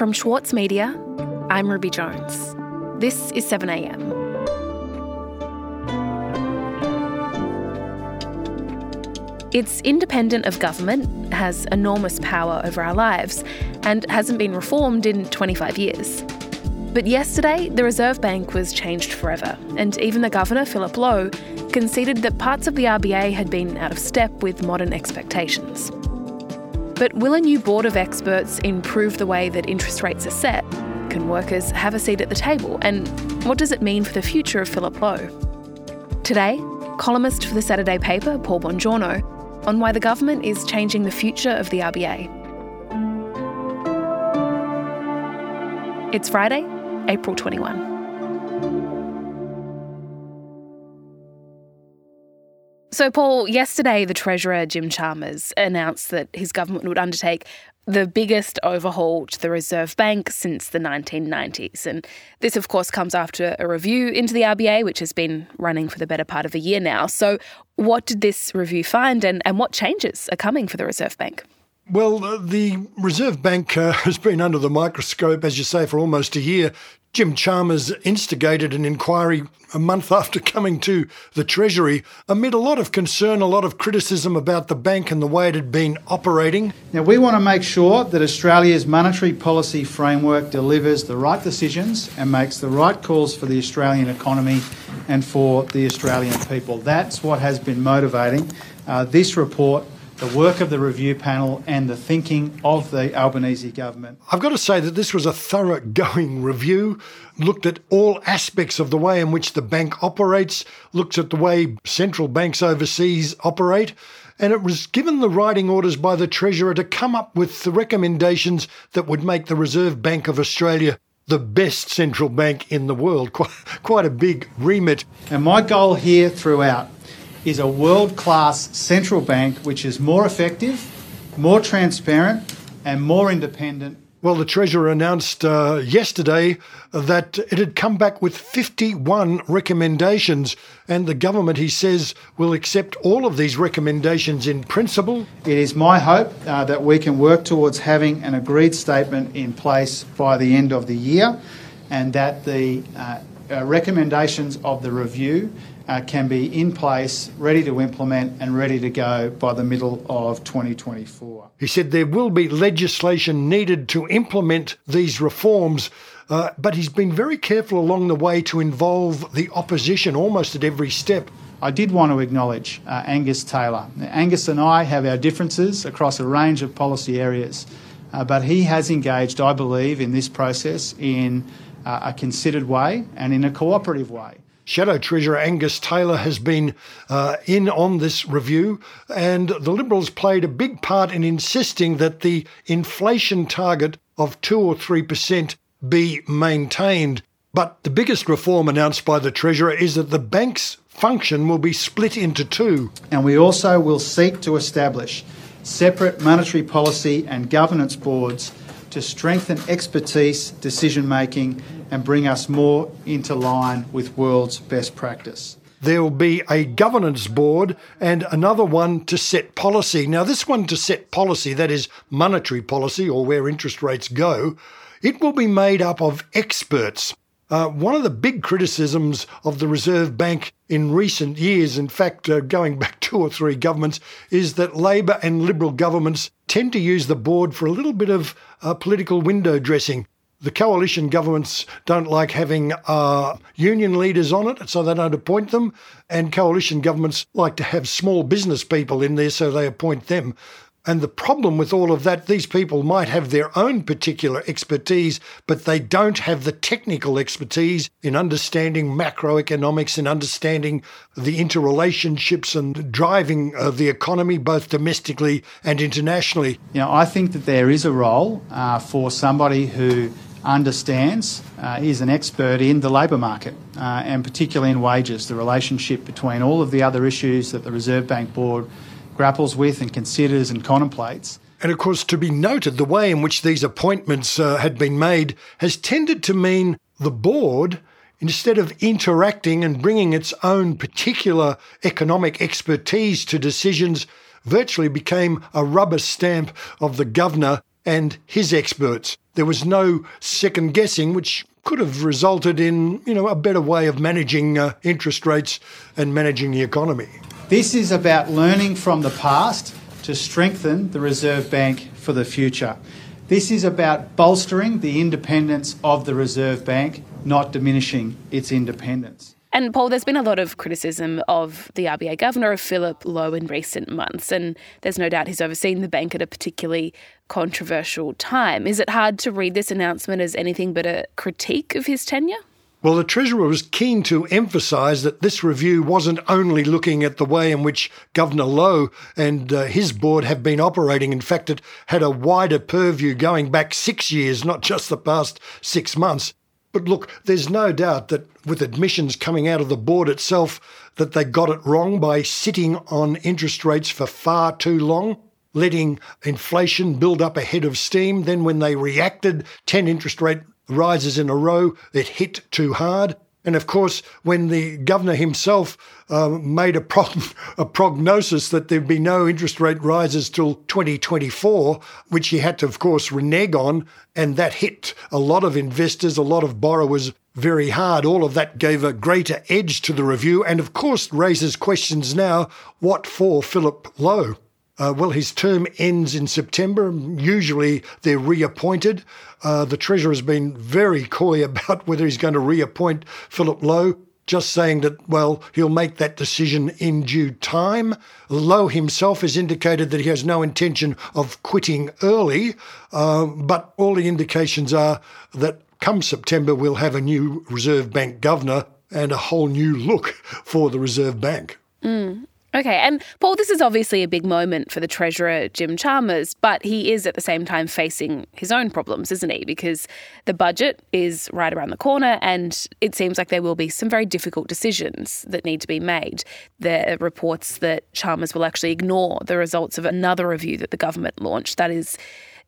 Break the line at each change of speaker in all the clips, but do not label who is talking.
From Schwartz Media, I'm Ruby Jones. This is 7am. It's independent of government, has enormous power over our lives, and hasn't been reformed in 25 years. But yesterday, the Reserve Bank was changed forever, and even the Governor, Philip Lowe, conceded that parts of the RBA had been out of step with modern expectations. But will a new board of experts improve the way that interest rates are set? Can workers have a seat at the table? And what does it mean for the future of Philip Lowe? Today, columnist for the Saturday paper, Paul Bongiorno, on why the government is changing the future of the RBA. It's Friday, April 21. So, Paul, yesterday the Treasurer, Jim Chalmers, announced that his government would undertake the biggest overhaul to the Reserve Bank since the 1990s. And this, of course, comes after a review into the RBA, which has been running for the better part of a year now. So, what did this review find, and, and what changes are coming for the Reserve Bank?
Well, the Reserve Bank uh, has been under the microscope, as you say, for almost a year. Jim Chalmers instigated an inquiry a month after coming to the Treasury amid a lot of concern, a lot of criticism about the bank and the way it had been operating.
Now, we want to make sure that Australia's monetary policy framework delivers the right decisions and makes the right calls for the Australian economy and for the Australian people. That's what has been motivating uh, this report the work of the review panel and the thinking of the Albanese government.
I've got to say that this was a thorough-going review, looked at all aspects of the way in which the bank operates, looked at the way central banks overseas operate, and it was given the writing orders by the Treasurer to come up with the recommendations that would make the Reserve Bank of Australia the best central bank in the world. Quite, quite a big remit.
And my goal here throughout is a world class central bank which is more effective, more transparent, and more independent.
Well, the Treasurer announced uh, yesterday that it had come back with 51 recommendations, and the government, he says, will accept all of these recommendations in principle.
It is my hope uh, that we can work towards having an agreed statement in place by the end of the year, and that the uh, uh recommendations of the review uh, can be in place, ready to implement, and ready to go by the middle of 2024.
He said there will be legislation needed to implement these reforms. Uh, but he's been very careful along the way to involve the opposition almost at every step.
I did want to acknowledge uh, Angus Taylor. Angus and I have our differences across a range of policy areas, uh, but he has engaged, I believe, in this process in uh, a considered way and in a cooperative way.
Shadow Treasurer Angus Taylor has been uh, in on this review, and the Liberals played a big part in insisting that the inflation target of 2 or 3% be maintained. But the biggest reform announced by the Treasurer is that the bank's function will be split into two.
And we also will seek to establish separate monetary policy and governance boards to strengthen expertise, decision making, and bring us more into line with world's best practice.
There will be a governance board and another one to set policy. Now, this one to set policy, that is monetary policy or where interest rates go, it will be made up of experts. Uh, one of the big criticisms of the Reserve Bank in recent years, in fact, uh, going back two or three governments, is that Labor and Liberal governments tend to use the board for a little bit of uh, political window dressing. The coalition governments don't like having uh, union leaders on it, so they don't appoint them. And coalition governments like to have small business people in there, so they appoint them. And the problem with all of that, these people might have their own particular expertise, but they don't have the technical expertise in understanding macroeconomics and understanding the interrelationships and driving uh, the economy both domestically and internationally.
You know, I think that there is a role uh, for somebody who understands, uh, is an expert in the labour market uh, and particularly in wages, the relationship between all of the other issues that the Reserve Bank Board grapples with and considers and contemplates.
And of course, to be noted, the way in which these appointments uh, had been made has tended to mean the board, instead of interacting and bringing its own particular economic expertise to decisions, virtually became a rubber stamp of the governor and his experts. There was no second guessing, which could have resulted in, you know, a better way of managing uh, interest rates and managing the economy.
This is about learning from the past to strengthen the Reserve Bank for the future. This is about bolstering the independence of the Reserve Bank, not diminishing its independence.
And Paul, there's been a lot of criticism of the RBA governor, of Philip Lowe, in recent months, and there's no doubt he's overseen the bank at a particularly controversial time. Is it hard to read this announcement as anything but a critique of his tenure?
Well, the Treasurer was keen to emphasise that this review wasn't only looking at the way in which Governor Lowe and uh, his board have been operating. In fact, it had a wider purview going back six years, not just the past six months. But look, there's no doubt that with admissions coming out of the board itself, that they got it wrong by sitting on interest rates for far too long, letting inflation build up ahead of steam. Then, when they reacted, 10 interest rate rises in a row, it hit too hard. And of course, when the governor himself uh, made a, a prognosis that there'd be no interest rate rises till 2024, which he had to, of course, renege on, and that hit a lot of investors, a lot of borrowers very hard. All of that gave a greater edge to the review, and of course, raises questions now what for Philip Lowe? Uh, well, his term ends in September. Usually they're reappointed. Uh, the Treasurer has been very coy about whether he's going to reappoint Philip Lowe, just saying that, well, he'll make that decision in due time. Lowe himself has indicated that he has no intention of quitting early, uh, but all the indications are that come September we'll have a new Reserve Bank governor and a whole new look for the Reserve Bank.
Mm. Okay, and Paul, this is obviously a big moment for the Treasurer, Jim Chalmers, but he is at the same time facing his own problems, isn't he? Because the budget is right around the corner and it seems like there will be some very difficult decisions that need to be made. There are reports that Chalmers will actually ignore the results of another review that the government launched that is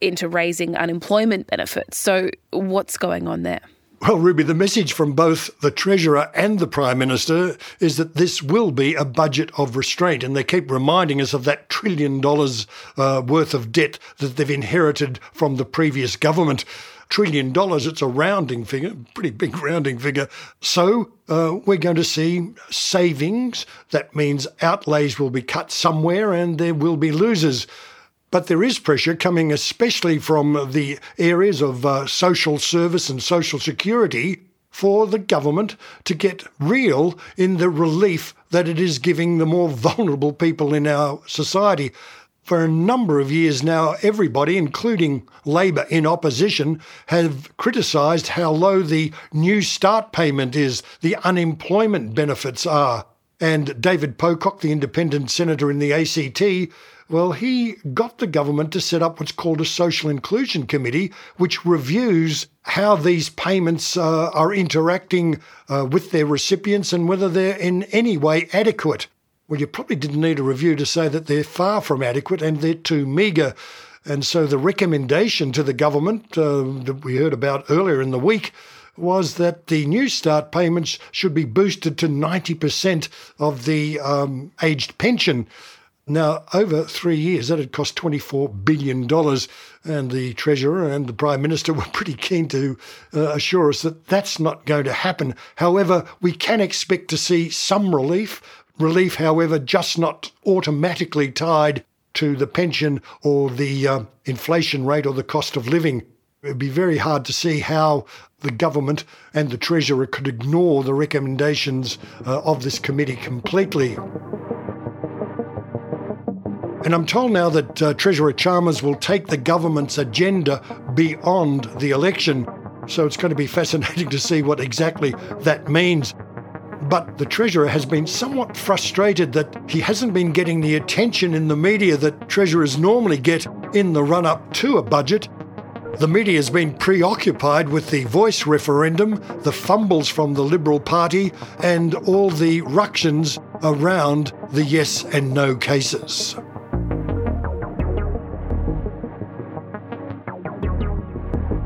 into raising unemployment benefits. So, what's going on there?
Well, Ruby, the message from both the Treasurer and the Prime Minister is that this will be a budget of restraint. And they keep reminding us of that trillion dollars uh, worth of debt that they've inherited from the previous government. Trillion dollars, it's a rounding figure, pretty big rounding figure. So uh, we're going to see savings. That means outlays will be cut somewhere and there will be losers. But there is pressure coming especially from the areas of uh, social service and social security for the government to get real in the relief that it is giving the more vulnerable people in our society. For a number of years now, everybody, including Labor in opposition, have criticised how low the Newstart payment is, the unemployment benefits are. And David Pocock, the independent senator in the ACT, well, he got the government to set up what's called a social inclusion committee, which reviews how these payments uh, are interacting uh, with their recipients and whether they're in any way adequate. Well, you probably didn't need a review to say that they're far from adequate and they're too meagre. And so the recommendation to the government uh, that we heard about earlier in the week was that the Newstart payments should be boosted to 90% of the um, aged pension. Now, over three years, that had cost $24 billion, and the Treasurer and the Prime Minister were pretty keen to uh, assure us that that's not going to happen. However, we can expect to see some relief. Relief, however, just not automatically tied to the pension or the uh, inflation rate or the cost of living. It would be very hard to see how the government and the Treasurer could ignore the recommendations uh, of this committee completely. And I'm told now that uh, Treasurer Chalmers will take the government's agenda beyond the election. So it's going to be fascinating to see what exactly that means. But the Treasurer has been somewhat frustrated that he hasn't been getting the attention in the media that Treasurers normally get in the run up to a budget. The media has been preoccupied with the voice referendum, the fumbles from the Liberal Party, and all the ructions around the yes and no cases.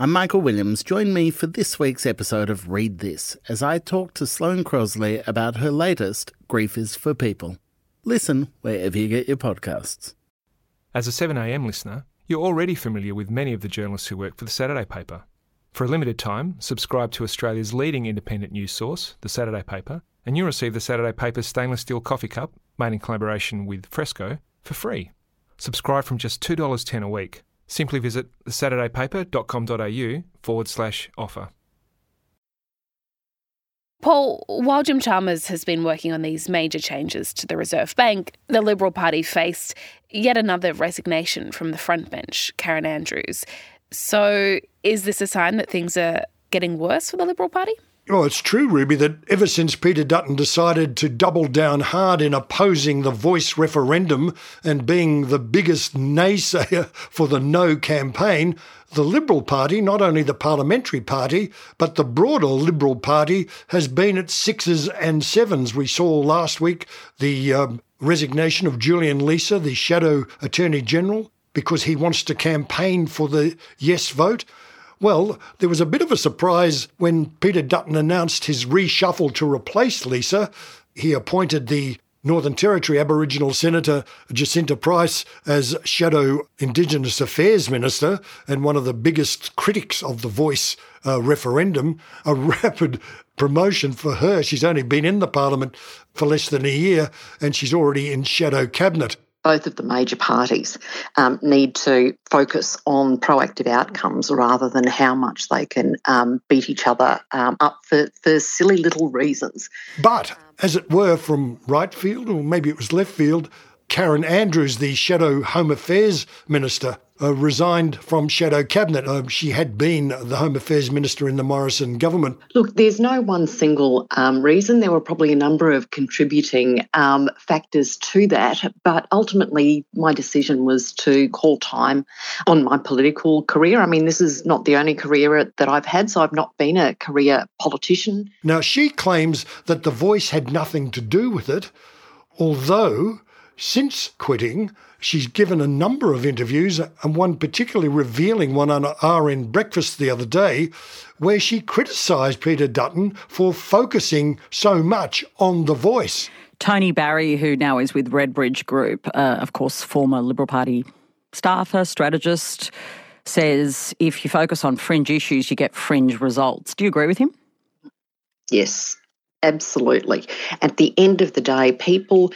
I'm Michael Williams. Join me for this week's episode of Read This as I talk to Sloane Crosley about her latest, Grief is for People. Listen wherever you get your podcasts.
As a 7am listener, you're already familiar with many of the journalists who work for the Saturday paper. For a limited time, subscribe to Australia's leading independent news source, the Saturday paper, and you'll receive the Saturday paper's stainless steel coffee cup, made in collaboration with Fresco, for free. Subscribe from just $2.10 a week. Simply visit thesaturdaypaper.com.au forward slash offer.
Paul, while Jim Chalmers has been working on these major changes to the Reserve Bank, the Liberal Party faced yet another resignation from the front bench, Karen Andrews. So, is this a sign that things are getting worse for the Liberal Party?
Oh, it's true, Ruby, that ever since Peter Dutton decided to double down hard in opposing the voice referendum and being the biggest naysayer for the no campaign, the Liberal Party, not only the parliamentary party, but the broader Liberal Party, has been at sixes and sevens. We saw last week the um, resignation of Julian Leeser, the shadow Attorney General, because he wants to campaign for the yes vote. Well, there was a bit of a surprise when Peter Dutton announced his reshuffle to replace Leeser. He appointed the Northern Territory Aboriginal Senator Jacinta Price as Shadow Indigenous Affairs Minister and one of the biggest critics of the Voice uh, referendum. A rapid promotion for her. She's only been in the Parliament for less than a year and she's already in Shadow Cabinet
both of the major parties um, need to focus on proactive outcomes rather than how much they can um, beat each other um, up for, for silly little reasons.
But, as it were, from right field, or maybe it was left field, Karen Andrews, the Shadow Home Affairs Minister, uh, resigned from Shadow Cabinet. Uh, she had been the Home Affairs Minister in the Morrison government.
Look, there's no one single um, reason. There were probably a number of contributing um, factors to that, but ultimately my decision was to call time on my political career. I mean, this is not the only career that I've had, so I've not been a career politician.
Now, she claims that the voice had nothing to do with it, although since quitting, she's given a number of interviews, and one particularly revealing one on RN Breakfast the other day, where she criticised Peter Dutton for focusing so much on the voice.
Tony Barry, who now is with Redbridge Group, uh, of course, former Liberal Party staffer, strategist, says if you focus on fringe issues, you get fringe results. Do you agree with him?
Yes, Absolutely. At the end of the day, people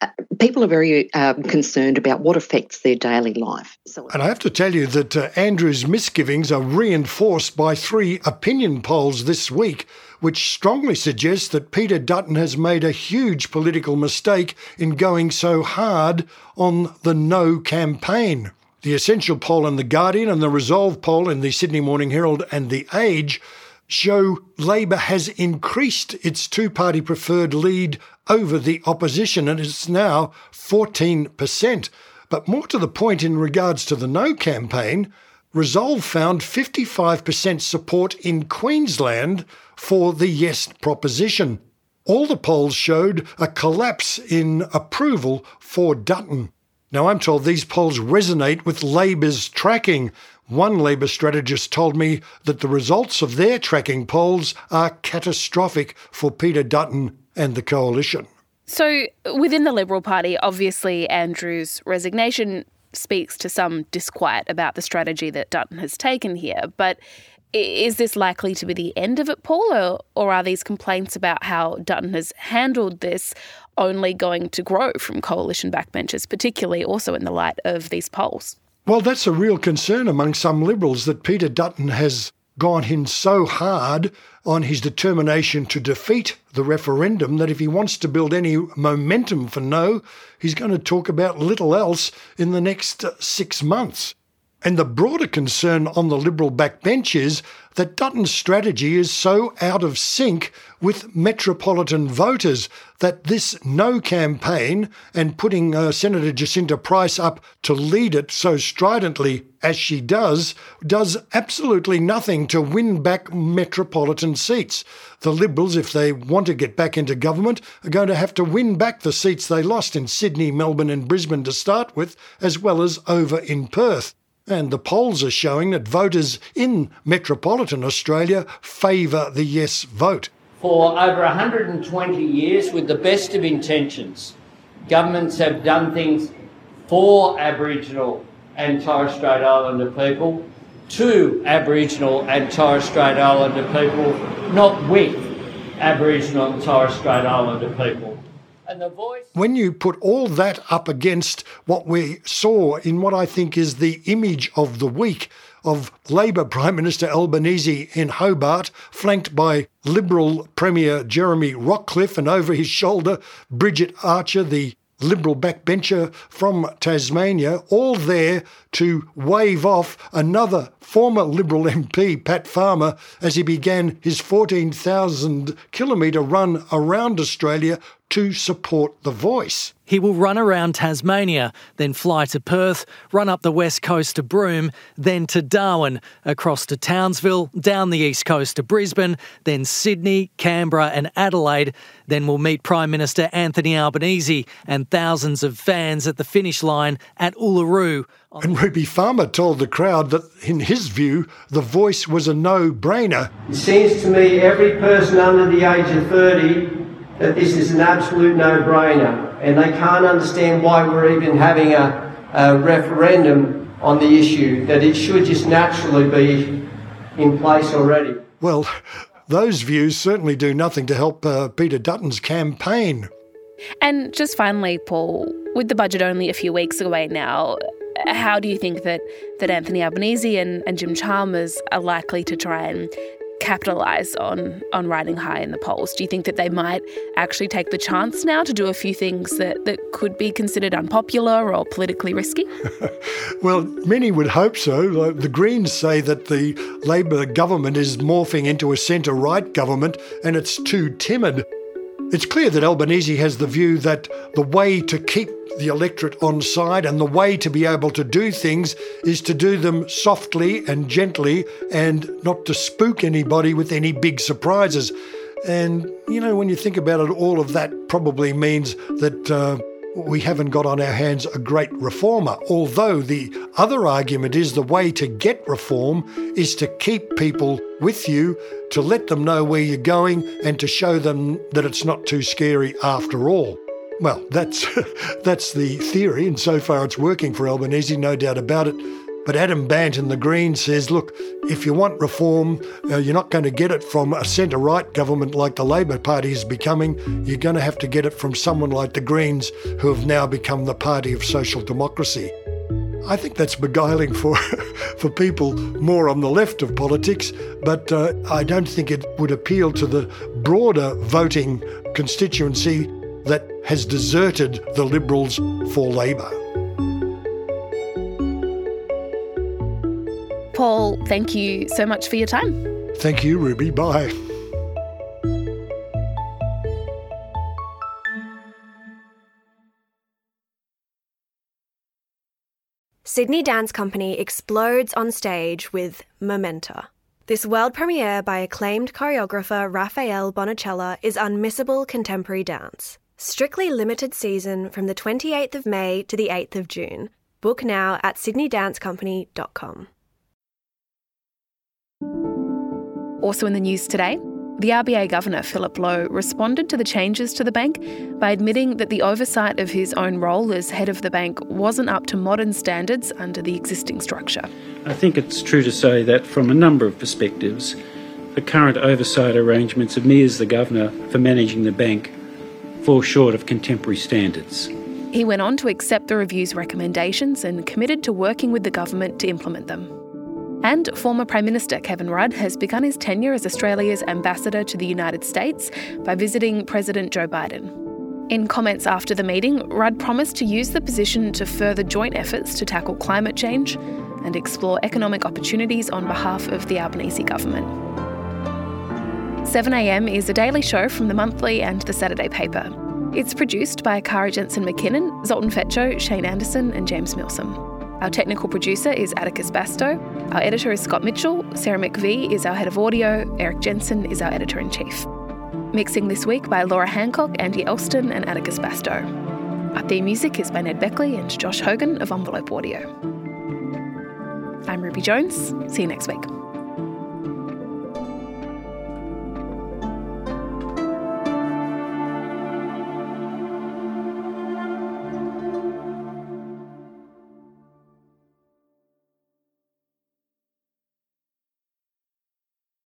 uh, people are very um, concerned about what affects their daily life.
So, and I have to tell you that uh, Andrews' misgivings are reinforced by three opinion polls this week, which strongly suggest that Peter Dutton has made a huge political mistake in going so hard on the no campaign. The Essential poll in The Guardian and the Resolve poll in the Sydney Morning Herald and The Age show Labor has increased its two party preferred lead over the opposition and it's now 14%. But more to the point in regards to the No campaign, Resolve found 55% support in Queensland for the Yes proposition. All the polls showed a collapse in approval for Dutton. Now, I'm told these polls resonate with Labor's tracking, one Labor strategist told me that the results of their tracking polls are catastrophic for Peter Dutton and the coalition.
So, within the Liberal Party, obviously Andrews' resignation speaks to some disquiet about the strategy that Dutton has taken here. But is this likely to be the end of it, Paul, or are these complaints about how Dutton has handled this only going to grow from coalition backbenchers, particularly also in the light of these polls?
Well, that's a real concern among some Liberals that Peter Dutton has gone in so hard on his determination to defeat the referendum that if he wants to build any momentum for no, he's going to talk about little else in the next uh, six months. And the broader concern on the Liberal backbench is that Dutton's strategy is so out of sync with metropolitan voters that this no campaign and putting uh, Senator Jacinta Price up to lead it so stridently as she does, does absolutely nothing to win back metropolitan seats. The Liberals, if they want to get back into government, are going to have to win back the seats they lost in Sydney, Melbourne, and Brisbane to start with, as well as over in Perth. And the polls are showing that voters in metropolitan Australia favour the yes vote.
For over 120 years, with the best of intentions, governments have done things for Aboriginal and Torres Strait Islander people, to Aboriginal and Torres Strait Islander people, not with Aboriginal and Torres Strait Islander people.
When you put all that up against what we saw in what I think is the image of the week of Labor Prime Minister Albanese in Hobart, flanked by Liberal Premier Jeremy Rockliff, and over his shoulder, Bridget Archer, the Liberal backbencher from Tasmania, all there to wave off another former Liberal MP, Pat Farmer, as he began his 14,000 kilometre run around Australia to support The Voice.
He will run around Tasmania, then fly to Perth, run up the west coast to Broome, then to Darwin, across to Townsville, down the east coast to Brisbane, then Sydney, Canberra, and Adelaide. Then we'll meet Prime Minister Anthony Albanese and thousands of fans at the finish line at Uluru.
And Ruby Farmer told the crowd that, in his view, the voice was a no brainer.
It seems to me every person under the age of 30 that this is an absolute no-brainer and they can't understand why we're even having a, a referendum on the issue, that it should just naturally be in place already.
Well, those views certainly do nothing to help uh, Peter Dutton's campaign.
And just finally, Paul, with the budget only a few weeks away now, how do you think that, that Anthony Albanese and, and Jim Chalmers are likely to try and capitalize on on riding high in the polls? Do you think that they might actually take the chance now to do a few things that, that could be considered unpopular or politically risky?
well, many would hope so. the Greens say that the Labor government is morphing into a centre right government and it's too timid. It's clear that Albanese has the view that the way to keep the electorate on side and the way to be able to do things is to do them softly and gently and not to spook anybody with any big surprises. And, you know, when you think about it, all of that probably means that. Uh, we haven't got on our hands a great reformer. Although the other argument is the way to get reform is to keep people with you, to let them know where you're going, and to show them that it's not too scary after all. Well, that's that's the theory, and so far it's working for Albanese, no doubt about it. But Adam Bandt in the Greens says, look, if you want reform, uh, you're not going to get it from a centre right government like the Labor Party is becoming. You're going to have to get it from someone like the Greens, who have now become the party of social democracy. I think that's beguiling for, for people more on the left of politics, but uh, I don't think it would appeal to the broader voting constituency that has deserted the Liberals for Labor.
Paul, thank you so much for your time.
Thank you, Ruby. Bye.
Sydney Dance Company explodes on stage with Momenta. This world premiere by acclaimed choreographer Rafael Bonachela is unmissable contemporary dance. Strictly limited season from the 28th of May to the 8th of June. Book now at sydneydancecompany.com.
Also in the news today, the RBA Governor, Philip Lowe, responded to the changes to the bank by admitting that the oversight of his own role as head of the bank wasn't up to modern standards under the existing structure.
I think it's true to say that from a number of perspectives, the current oversight arrangements of me as the Governor for managing the bank fall short of contemporary standards.
He went on to accept the review's recommendations and committed to working with the government to implement them. And former Prime Minister Kevin Rudd has begun his tenure as Australia's ambassador to the United States by visiting President Joe Biden. In comments after the meeting, Rudd promised to use the position to further joint efforts to tackle climate change and explore economic opportunities on behalf of the Albanese government. 7am is a daily show from the monthly and the Saturday paper. It's produced by Kara Jensen McKinnon, Zoltan Fecso, Shane Anderson, and James Milsom. Our technical producer is Atticus Bastow. Our editor is Scott Mitchell. Sarah McVeigh is our head of audio. Erik Jensen is our editor in chief. Mixing this week by Laura Hancock, Andy Elston, and Atticus Bastow. Our theme music is by Ned Beckley and Josh Hogan of Envelope Audio. I'm Ruby Jones. See you next week.